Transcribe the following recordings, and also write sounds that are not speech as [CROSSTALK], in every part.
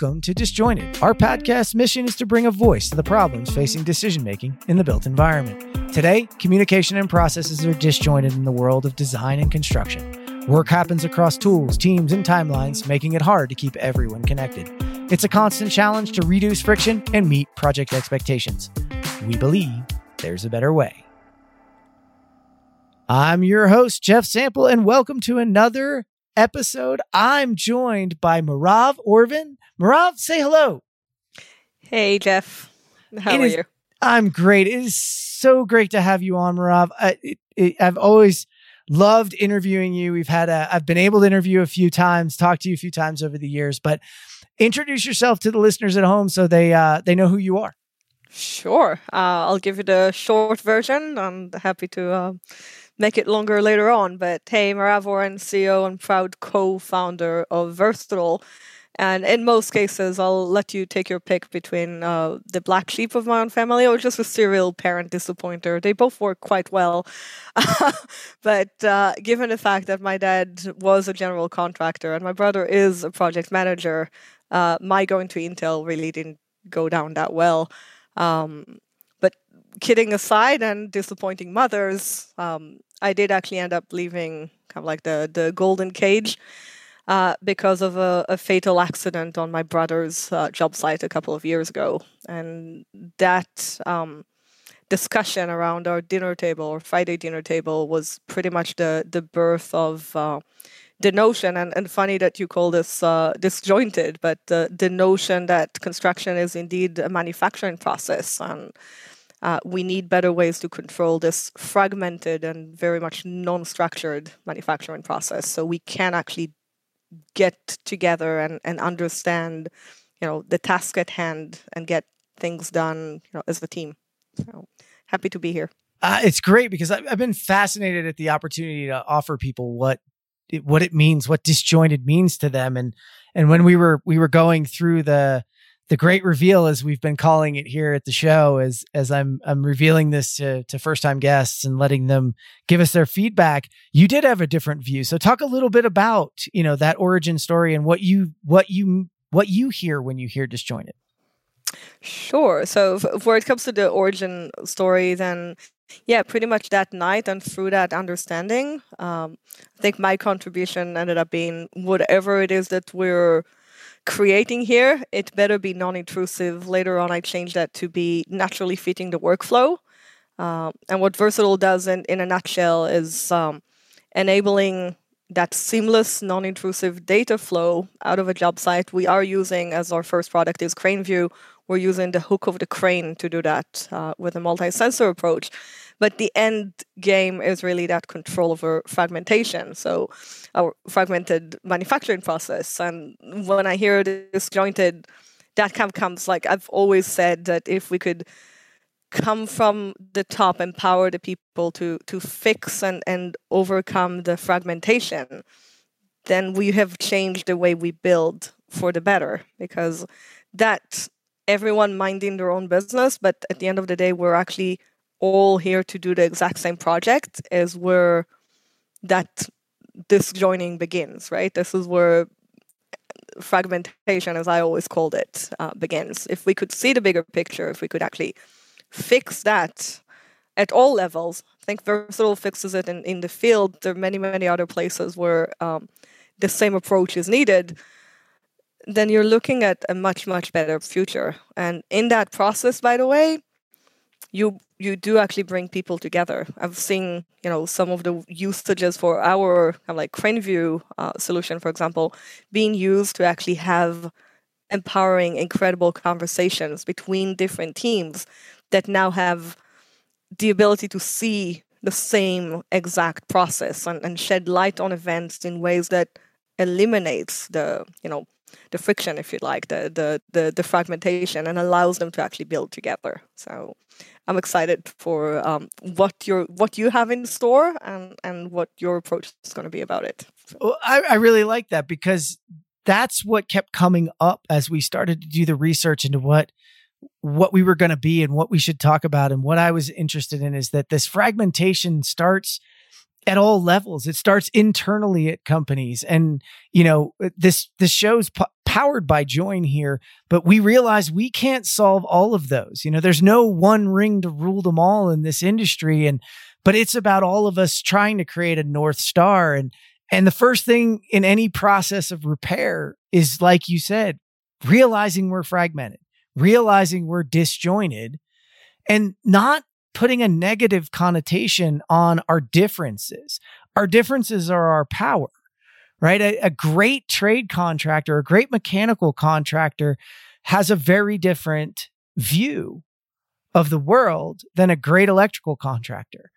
Welcome to Disjointed. Our podcast mission is to bring a voice to the problems facing decision making in the built environment. Today, communication and processes are disjointed in the world of design and construction. Work happens across tools, teams, and timelines, making it hard to keep everyone connected. It's a constant challenge to reduce friction and meet project expectations. We believe there's a better way. I'm your host, Jeff Sample, and welcome to another episode. I'm joined by Meirav Oren. Meirav, say hello. Hey, Jeff. How It are is- you? I'm great. It is so great to have you on, Meirav. I, it, it, I've always loved interviewing you. We've had a, I've been able to interview a few times, talk to you a few times over the years, but introduce yourself to the listeners at home so they, uh, they know who you are. Sure. Uh, I'll give you the short version. I'm happy to uh, make it longer later on. But hey, Meirav Oren, CEO and proud co-founder of Versatile. And in most cases, I'll let you take your pick between uh, the black sheep of my own family or just a serial parent disappointer. They both work quite well. [LAUGHS] but uh, given the fact that my dad was a general contractor and my brother is a project manager, uh, my going to Intel really didn't go down that well. Um, but kidding aside and disappointing mothers, um, I did actually end up leaving kind of like the, the golden cage uh, because of a, a fatal accident on my brother's uh, job site a couple of years ago. And that um, discussion around our dinner table or Friday dinner table was pretty much the, the birth of. Uh, the notion and, and funny that you call this uh, disjointed but the, notion that construction is indeed a manufacturing process and uh, we need better ways to control this fragmented and very much non-structured manufacturing process so we can actually get together and, and understand you know the task at hand and get things done you know as a team. So happy to be here. Uh, it's great because I've, I've been fascinated at the opportunity to offer people what it, what it means, what disjointed means to them, and and when we were we were going through the the great reveal, as we've been calling it here at the show, as as I'm I'm revealing this to to first time guests and letting them give us their feedback. You did have a different view, so talk a little bit about you know that origin story and what you what you what you hear when you hear disjointed. Sure. So, f- where it comes to the origin story, then yeah, pretty much that night and through that understanding, um, I think my contribution ended up being whatever it is that we're creating here, it better be non intrusive. Later on, I changed that to be naturally fitting the workflow. Um, and what Versatile does in, in a nutshell is um, enabling that seamless, non intrusive data flow out of a job site. We are using, as our first product is CraneView, we're using the hook of the crane to do that uh, with a multi sensor approach. But the end game is really that control over fragmentation. So, our fragmented manufacturing process. And when I hear disjointed, that kind of comes like I've always said that if we could come from the top, empower the people to to fix and, and overcome the fragmentation, then we have changed the way we build for the better. Because that everyone minding their own business, but at the end of the day, we're actually all here to do the exact same project is where that disjoining begins, right? This is where fragmentation, as I always called it, uh, begins. If we could see the bigger picture, if we could actually fix that at all levels, I think Versatile fixes it in, in the field. There are many, many other places where um, the same approach is needed. Then you're looking at a much, much better future. And in that process, by the way, you you do actually bring people together. I've seen, you know, some of the usages for our kind of like CraneView uh, solution, for example, being used to actually have empowering, incredible conversations between different teams that now have the ability to see the same exact process and, and shed light on events in ways that eliminates the, you know, the friction, if you like, the, the the the fragmentation, and allows them to actually build together. So I'm excited for um, what your what you have in store and and what your approach is going to be about it. Well, I, I really like that because that's what kept coming up as we started to do the research into what what we were going to be and what we should talk about and what I was interested in is that this fragmentation starts at all levels. It starts internally at companies, and you know uh, this this show's po- powered by Join here, but we realize we can't solve all of those. You know, there's no one ring to rule them all in this industry. And, but it's about all of us trying to create a North Star. And, and the first thing in any process of repair is, like you said, realizing we're fragmented, realizing we're disjointed, and not putting a negative connotation on our differences. Our differences are our power right? A, a great trade contractor, a great mechanical contractor has a very different view of the world than a great electrical contractor.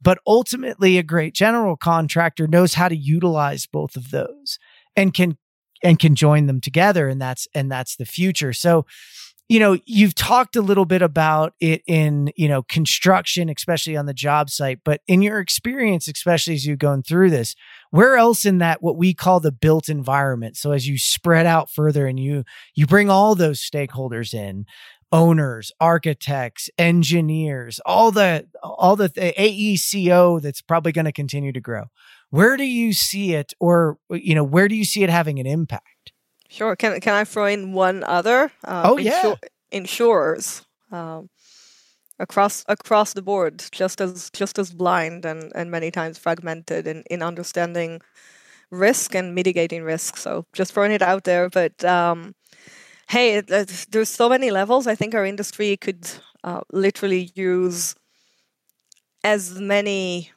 But ultimately, a great general contractor knows how to utilize both of those and can and can join them together and that's and that's the future. So you know, you've talked a little bit about it in, you know, construction, especially on the job site, but in your experience, especially as you've gone through this, where else in that what we call the built environment? So as you spread out further and you you bring all those stakeholders in, owners, architects, engineers, all the all the, AECO that's probably going to continue to grow. Where do you see it or you know, where do you see it having an impact? Sure. Can can I throw in one other? Uh, oh yeah. insurers um, across across the board, just as just as blind and and many times fragmented in in understanding risk and mitigating risk. So just throwing it out there, but. Um, hey, it, it, there's so many levels. I think our industry could uh, literally use as many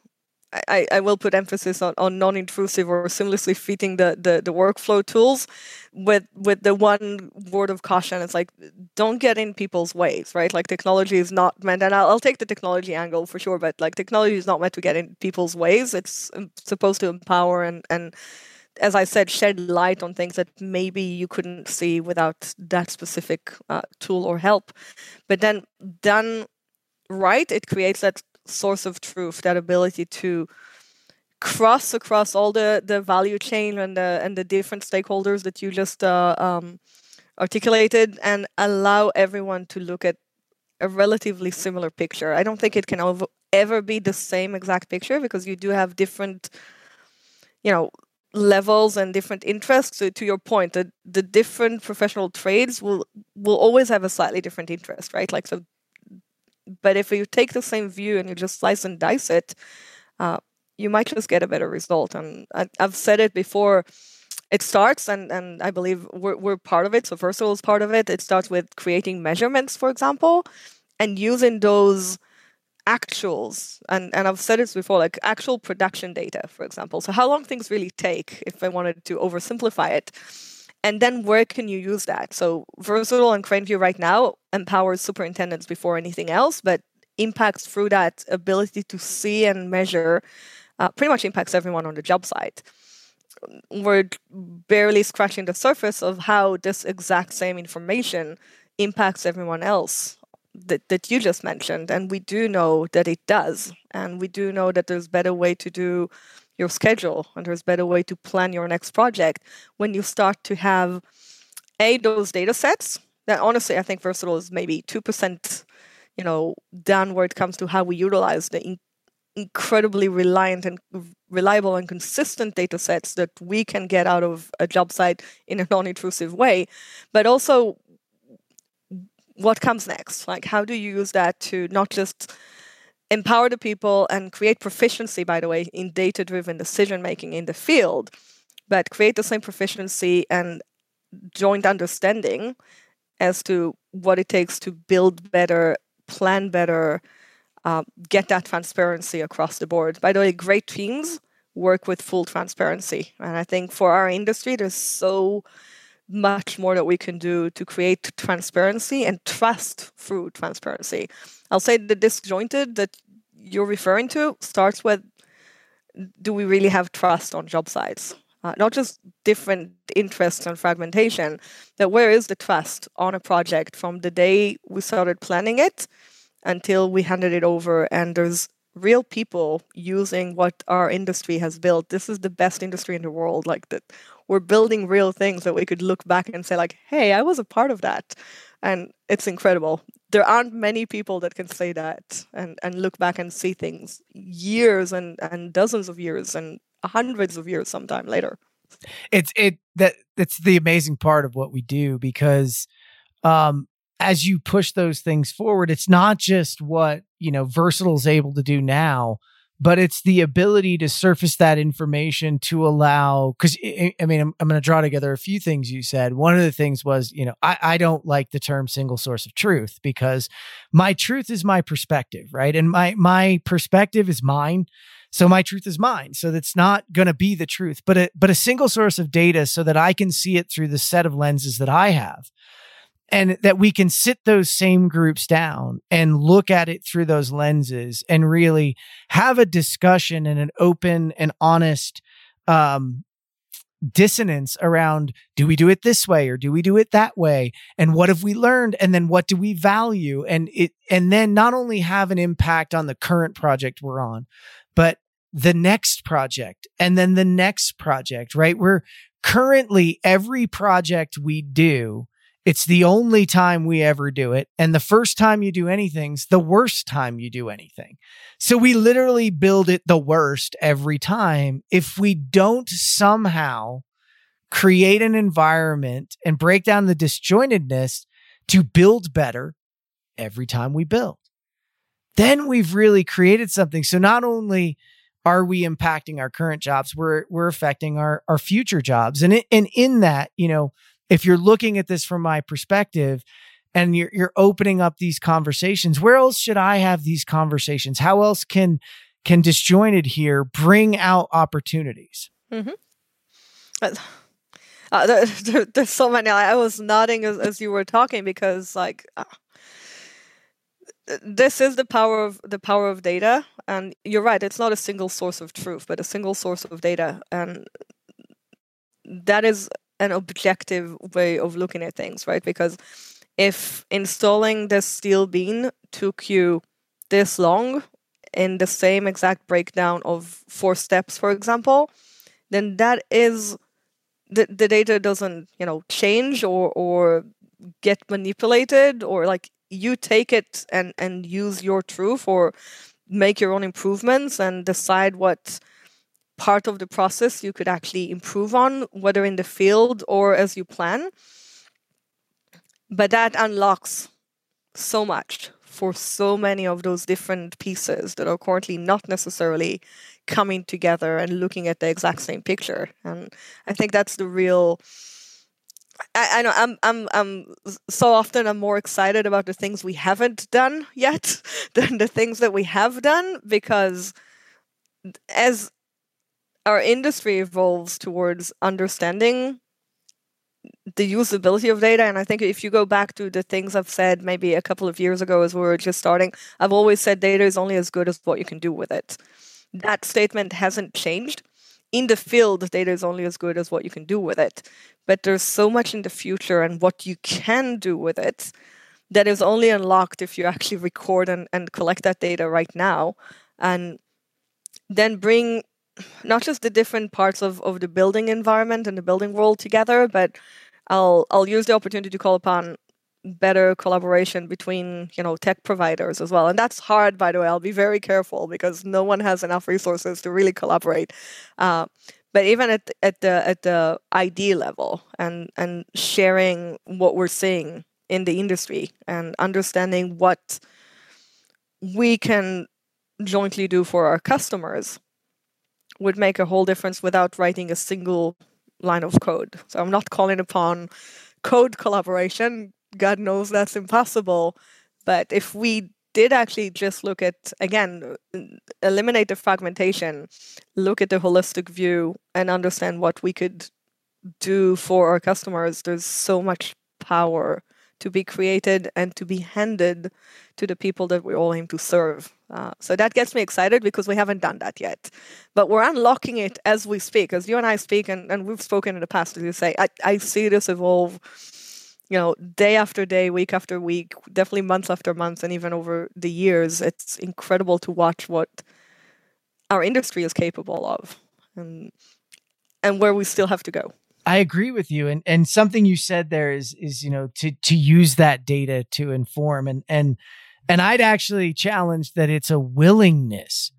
I, I will put emphasis on, on non-intrusive or seamlessly fitting the, the, the workflow tools with with the one word of caution. It's like don't get in people's ways right? Like technology is not meant and I'll, I'll take the technology angle for sure but like technology is not meant to get in people's ways. It's um, supposed to empower and and as I said, shed light on things that maybe you couldn't see without that specific uh, tool or help. But then done right, it creates that source of truth, that ability to cross across all the, the value chain and the and the different stakeholders that you just uh, um, articulated, and allow everyone to look at a relatively similar picture. I don't think it can ov- ever be the same exact picture because you do have different, you know, levels and different interests. So to your point, the the different professional trades will will always have a slightly different interest, right? Like so but if you take the same view and you just slice and dice it, uh, you might just get a better result. And I, have said it before. It starts, and, and I believe we're, we're part of it. So Versatile is part of it. It starts with creating measurements, for example, and using those actuals and and I've said this before like actual production data for example so how long things really take if I wanted to oversimplify it and then where can you use that? So Versatile and CraneView right now empowers superintendents before anything else, but impacts through that ability to see and measure uh, pretty much impacts everyone on the job site. We're barely scratching the surface of how this exact same information impacts everyone else that, that you just mentioned. And we do know that it does. And we do know that there's better way to do your schedule and there's better way to plan your next project when you start to have a those data sets that honestly i think versatile is maybe 2% you know down where it comes to how we utilize the in- incredibly reliant and reliable and consistent data sets that we can get out of a job site in a non-intrusive way. But also what comes next? Like how do you use that to not just empower the people and create proficiency, by the way, in data driven decision making in the field, but create the same proficiency and joint understanding as to what it takes to build better, plan better, uh, get that transparency across the board. By the way, great teams work with full transparency. And I think for our industry, there's so much more that we can do to create transparency and trust through transparency. I'll say the disjointed that you're referring to starts with do we really have trust on job sites? Uh, not just different interests and fragmentation, but where is the trust on a project from the day we started planning it until we handed it over and there's real people using what our industry has built. This is the best industry in the world. Like that we're building real things that we could look back and say, like, hey, I was a part of that. And it's incredible. There aren't many people that can say that and, and look back and see things years and, and dozens of years and hundreds of years sometime later. it's it that that's the amazing part of what we do because um as you push those things forward it's not just what you know versatile is able to do now but it's the ability to surface that information to allow because i mean i'm, I'm going to draw together a few things you said. One of the things was you know I, I don't like the term single source of truth because my truth is my perspective right? And my my perspective is mine so my truth is mine so that's not going to be the truth. But a, but a single source of data so that i can see it through the set of lenses that i have and that we can sit those same groups down and look at it through those lenses and really have a discussion and an open and honest um, dissonance around do we do it this way or do we do it that way? And what have we learned? And then what do we value? And it and then not only have an impact on the current project we're on but the next project and then the next project right? We're currently every project we do it's the only time we ever do it. And the first time you do anything's the worst time you do anything. So we literally build it the worst every time. If we don't somehow create an environment and break down the disjointedness to build better every time we build, then we've really created something. So not only are we impacting our current jobs, we're, we're affecting our, our future jobs. And, it, and in that, you know, if you're looking at this from my perspective and you're you're opening up these conversations, where else should I have these conversations? How else can can disjointed here bring out opportunities? Mm-hmm. Uh, uh, there, [LAUGHS] there, there's so many. I, was nodding as, as, you were talking because, like, uh, this is the power of the power of data. And you're right; it's not a single source of truth, but a single source of data, and that is an objective way of looking at things, right? Because if installing this steel beam took you this long in the same exact breakdown of four steps, for example, then that is the, the data doesn't, you know, change or or get manipulated or like you take it and and use your truth or make your own improvements and decide what part of the process you could actually improve on, whether in the field or as you plan. But that unlocks so much for so many of those different pieces that are currently not necessarily coming together and looking at the exact same picture. And I think that's the real. I, I know I'm I'm I'm so often I'm more excited about the things we haven't done yet [LAUGHS] than the things that we have done because as our industry evolves towards understanding the usability of data. And I think if you go back to the things I've said maybe a couple of years ago as we were just starting, I've always said data is only as good as what you can do with it. That statement hasn't changed. In the field, data is only as good as what you can do with it. But there's so much in the future and what you can do with it that is only unlocked if you actually record and, and collect that data right now and then bring not just the different parts of, of the building environment and the building world together, but I'll I'll use the opportunity to call upon better collaboration between you know tech providers as well. And that's hard by the way. I'll be very careful because no one has enough resources to really collaborate uh, but even at at the at the id level and and sharing what we're seeing in the industry and understanding what we can jointly do for our customers would make a whole difference without writing a single line of code. So I'm not calling upon code collaboration. God knows that's impossible. But if we did actually just look at, again, eliminate the fragmentation, look at the holistic view, and understand what we could do for our customers, there's so much power to be created and to be handed to the people that we all aim to serve. Uh, so that gets me excited because we haven't done that yet. But we're unlocking it as we speak, as you and I speak, and, and we've spoken in the past, as you say. I, I see this evolve, you know, day after day, week after week, definitely month after month, and even over the years. It's incredible to watch what our industry is capable of and, and where we still have to go. I agree with you, and and something you said there is is you know to to use that data to inform and and and I'd actually challenge that it's a willingness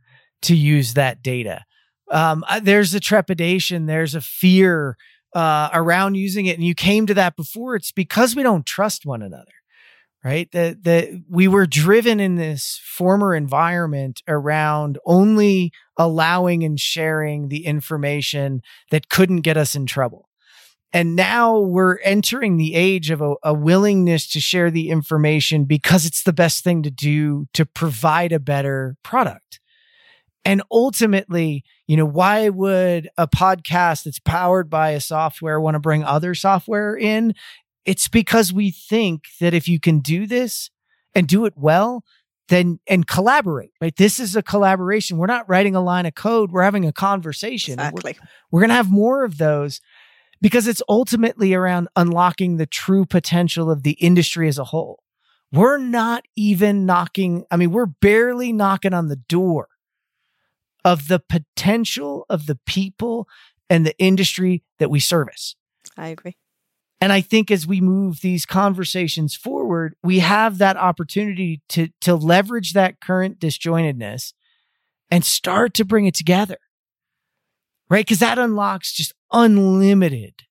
to use that data. um, there's a trepidation, there's a fear uh, around using it, and you came to that before. It's because we don't trust one another, right? That that we were driven in this former environment around only allowing and sharing the information that couldn't get us in trouble. And now we're entering the age of a, a, willingness to share the information because it's the best thing to do to provide a better product. And ultimately, you know, why would a podcast that's powered by a software want to bring other software in? It's because we think that if you can do this and do it well, then and collaborate, right? This is a collaboration. We're not writing a line of code. We're having a conversation. Exactly. We're, we're going to have more of those because it's ultimately around unlocking the true potential of the industry as a whole. We're not even knocking, I mean, we're barely knocking on the door of the potential of the people and the industry that we service. I agree. And I think as we move these conversations forward, we have that opportunity to, to leverage that current disjointedness and start to bring it together. Right. Cause that unlocks just unlimited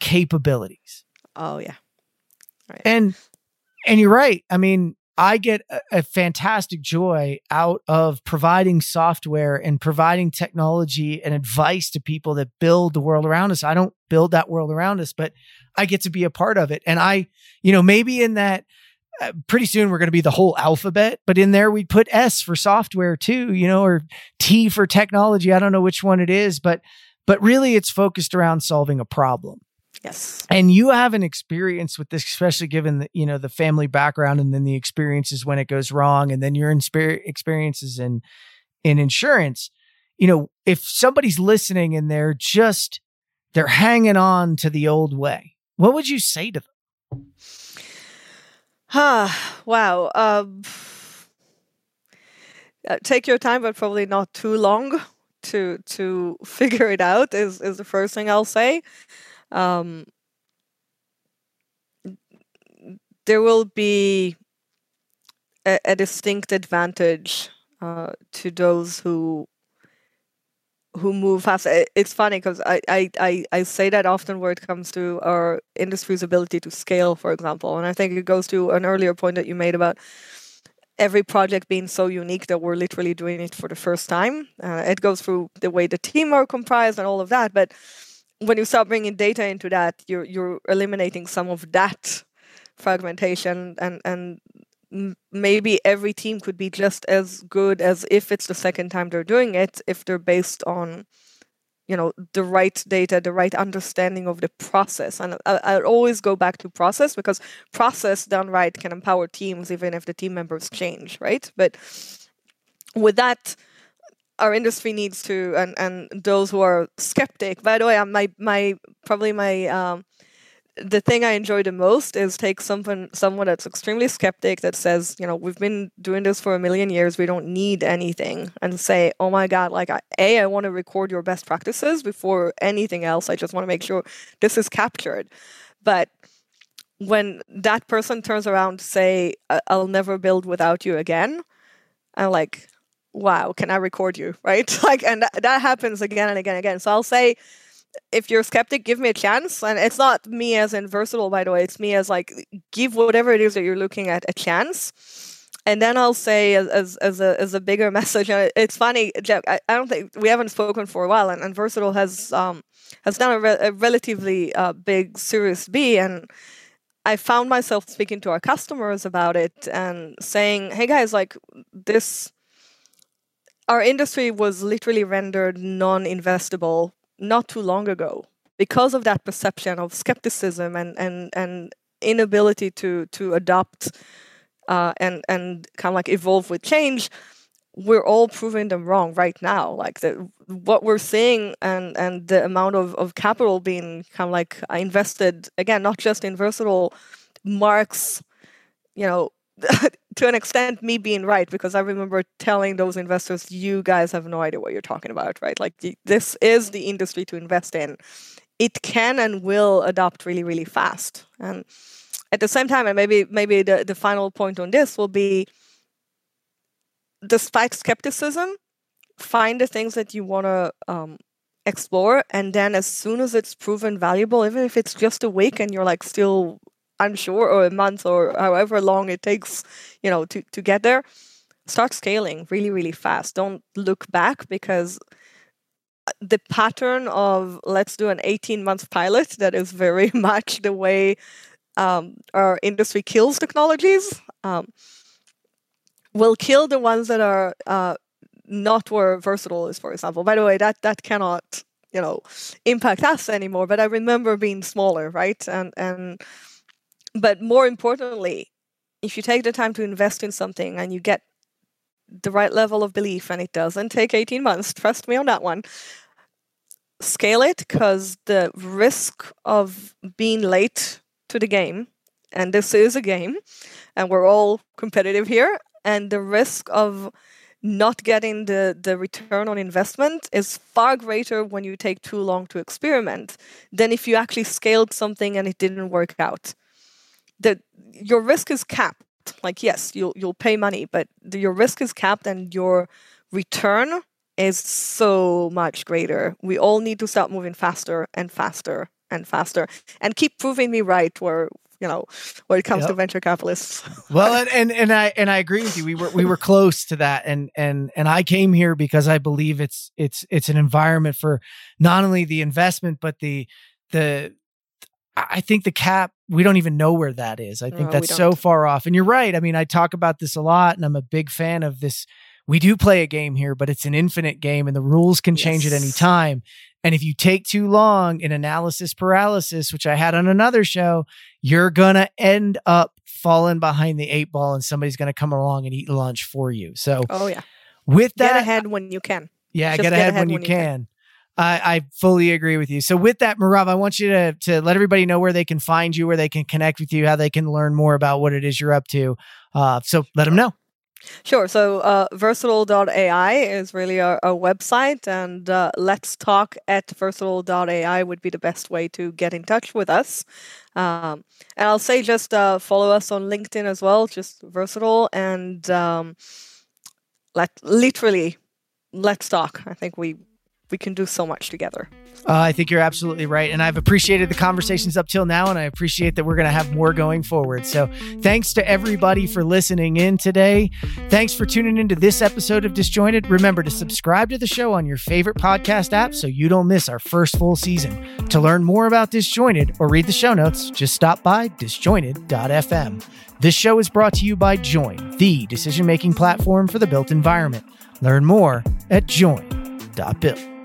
capabilities. Oh yeah. Right. And, and you're right. I mean, I get a, a, fantastic joy out of providing software and providing technology and advice to people that build the world around us. I don't build that world around us, but I get to be a part of it. And I, you know, maybe in that uh, pretty soon we're going to be the whole alphabet, but in there we put S for software too, you know, or T for technology. I don't know which one it is, but but really it's focused around solving a problem. Yes. And you have an experience with this, especially given the, you know, the family background and then the experiences when it goes wrong and then your experiences in, in insurance. You know, if somebody's listening and they're just, they're hanging on to the old way, what would you say to them? Ah, wow. Um, uh, take your time, but probably not too long to to [LAUGHS] figure it out. Is is the first thing I'll say um, there will be a, a distinct advantage uh, to those who who move fast. It's funny because I, I, I, I say that often where it comes to our industry's ability to scale, for example. And I think it goes to an earlier point that you made about every project being so unique that we're literally doing it for the first time. Uh, it goes through the way the team are comprised and all of that. But when you start bringing data into that, you're you're eliminating some of that fragmentation and and maybe every team could be just as good as if it's the second time they're doing it if they're based on you know the right data the right understanding of the process. And I, I always go back to process because process done right can empower teams even if the team members change right? But with that our industry needs to and and those who are skeptic by the way my my probably my um the thing I enjoy the most is take someone someone that's extremely skeptic that says, you know, we've been doing this for a million years, we don't need anything, and say, oh my god, like I, a, I want to record your best practices before anything else. I just want to make sure this is captured. But when that person turns around to say, I'll never build without you again, I'm like, wow, can I record you? [LAUGHS] Right? Like, and that, that happens again and again and again. So I'll say, if you're a skeptic, give me a chance. And it's not me as in versatile, by the way. It's me as like, give whatever it is that you're looking at a chance. And then I'll say as, as, as a as a bigger [LAUGHS] message. And It's funny, Jeff. I, I don't think we haven't spoken for a while, and, and Versatile has um has done a, re- a relatively uh, big Series B, and I found myself speaking to our customers about it and saying, "Hey guys, like this our industry was literally rendered non-investable not too long ago because of that perception of skepticism and and and inability to to adopt uh, and and kind of like evolve with change we're all proving them wrong right now. Like the, what we're seeing and and the amount of, of capital being kind of like invested again not just in versatile marks you know [LAUGHS] to an extent me being right because i remember telling those investors you guys have no idea what you're talking about right? Like this is the industry to invest in. It can and will adopt really really fast. And at the same time and maybe maybe the, the final point on this will be despite skepticism find the things that you want to um, explore and then as soon as it's proven valuable even if it's just a week and you're like still unsure or a month or however long it takes you know to, to get there start scaling really really fast don't look back because uh, the pattern of let's do an 18 month pilot that is very [LAUGHS] much the way um, our industry kills technologies um, will kill the ones that are uh, not where versatile is, for example. By the way, that that cannot you know impact us anymore. But I remember being smaller, right? And and but more importantly, if you take the time to invest in something and you get the right level of belief, and it doesn't take 18 months, trust me on that one, scale it because the risk of being late to the game, and this is a game, and we're all competitive here, and the risk of not getting the, the return on investment is far greater when you take too long to experiment than if you actually scaled something and it didn't work out. The, your risk is capped. Like yes, you'll you'll pay money, but the, your risk is capped and your return is so much greater. We all need to start moving faster and faster and faster and keep proving me right where you know when it comes yep. to venture capitalists [LAUGHS] well and, and and i and i agree with you we were we were close to that and and and i came here because i believe it's it's it's an environment for not only the investment but the the i think the cap we don't even know where that is i think no, that's so far off and you're right i mean i talk about this a lot and i'm a big fan of this we do play a game here, but it's an infinite game and the rules can change yes. at any time. And if you take too long in analysis paralysis, which I had on another show, you're going to end up falling behind the eight ball and somebody's going to come along and eat lunch for you. So, oh, yeah. With that, get ahead when you can. Yeah, get, get ahead, ahead, when, you, when can. you can. I, I fully agree with you. So with that, Meirav, I want you to to let everybody know where they can find you, where they can connect with you, how they can learn more about what it is you're up to. Uh, so let them know. Sure. So uh, versatile.ai is really our, our website, and uh, let's talk at versatile.ai would be the best way to get in touch with us. Um, and I'll say just uh, follow us on LinkedIn as well, just versatile, and um, let literally let's talk. I think we we can do so much together. Uh, I think you're absolutely right. And I've appreciated the conversations up till now, and I appreciate that we're going to have more going forward. So thanks to everybody for listening in today. Thanks for tuning into this episode of Disjointed. Remember to subscribe to the show on your favorite podcast app so you don't miss our first full season. To learn more about Disjointed or read the show notes, just stop by disjointed.fm. This show is brought to you by Join, the decision making platform for the built environment. Learn more at join.build.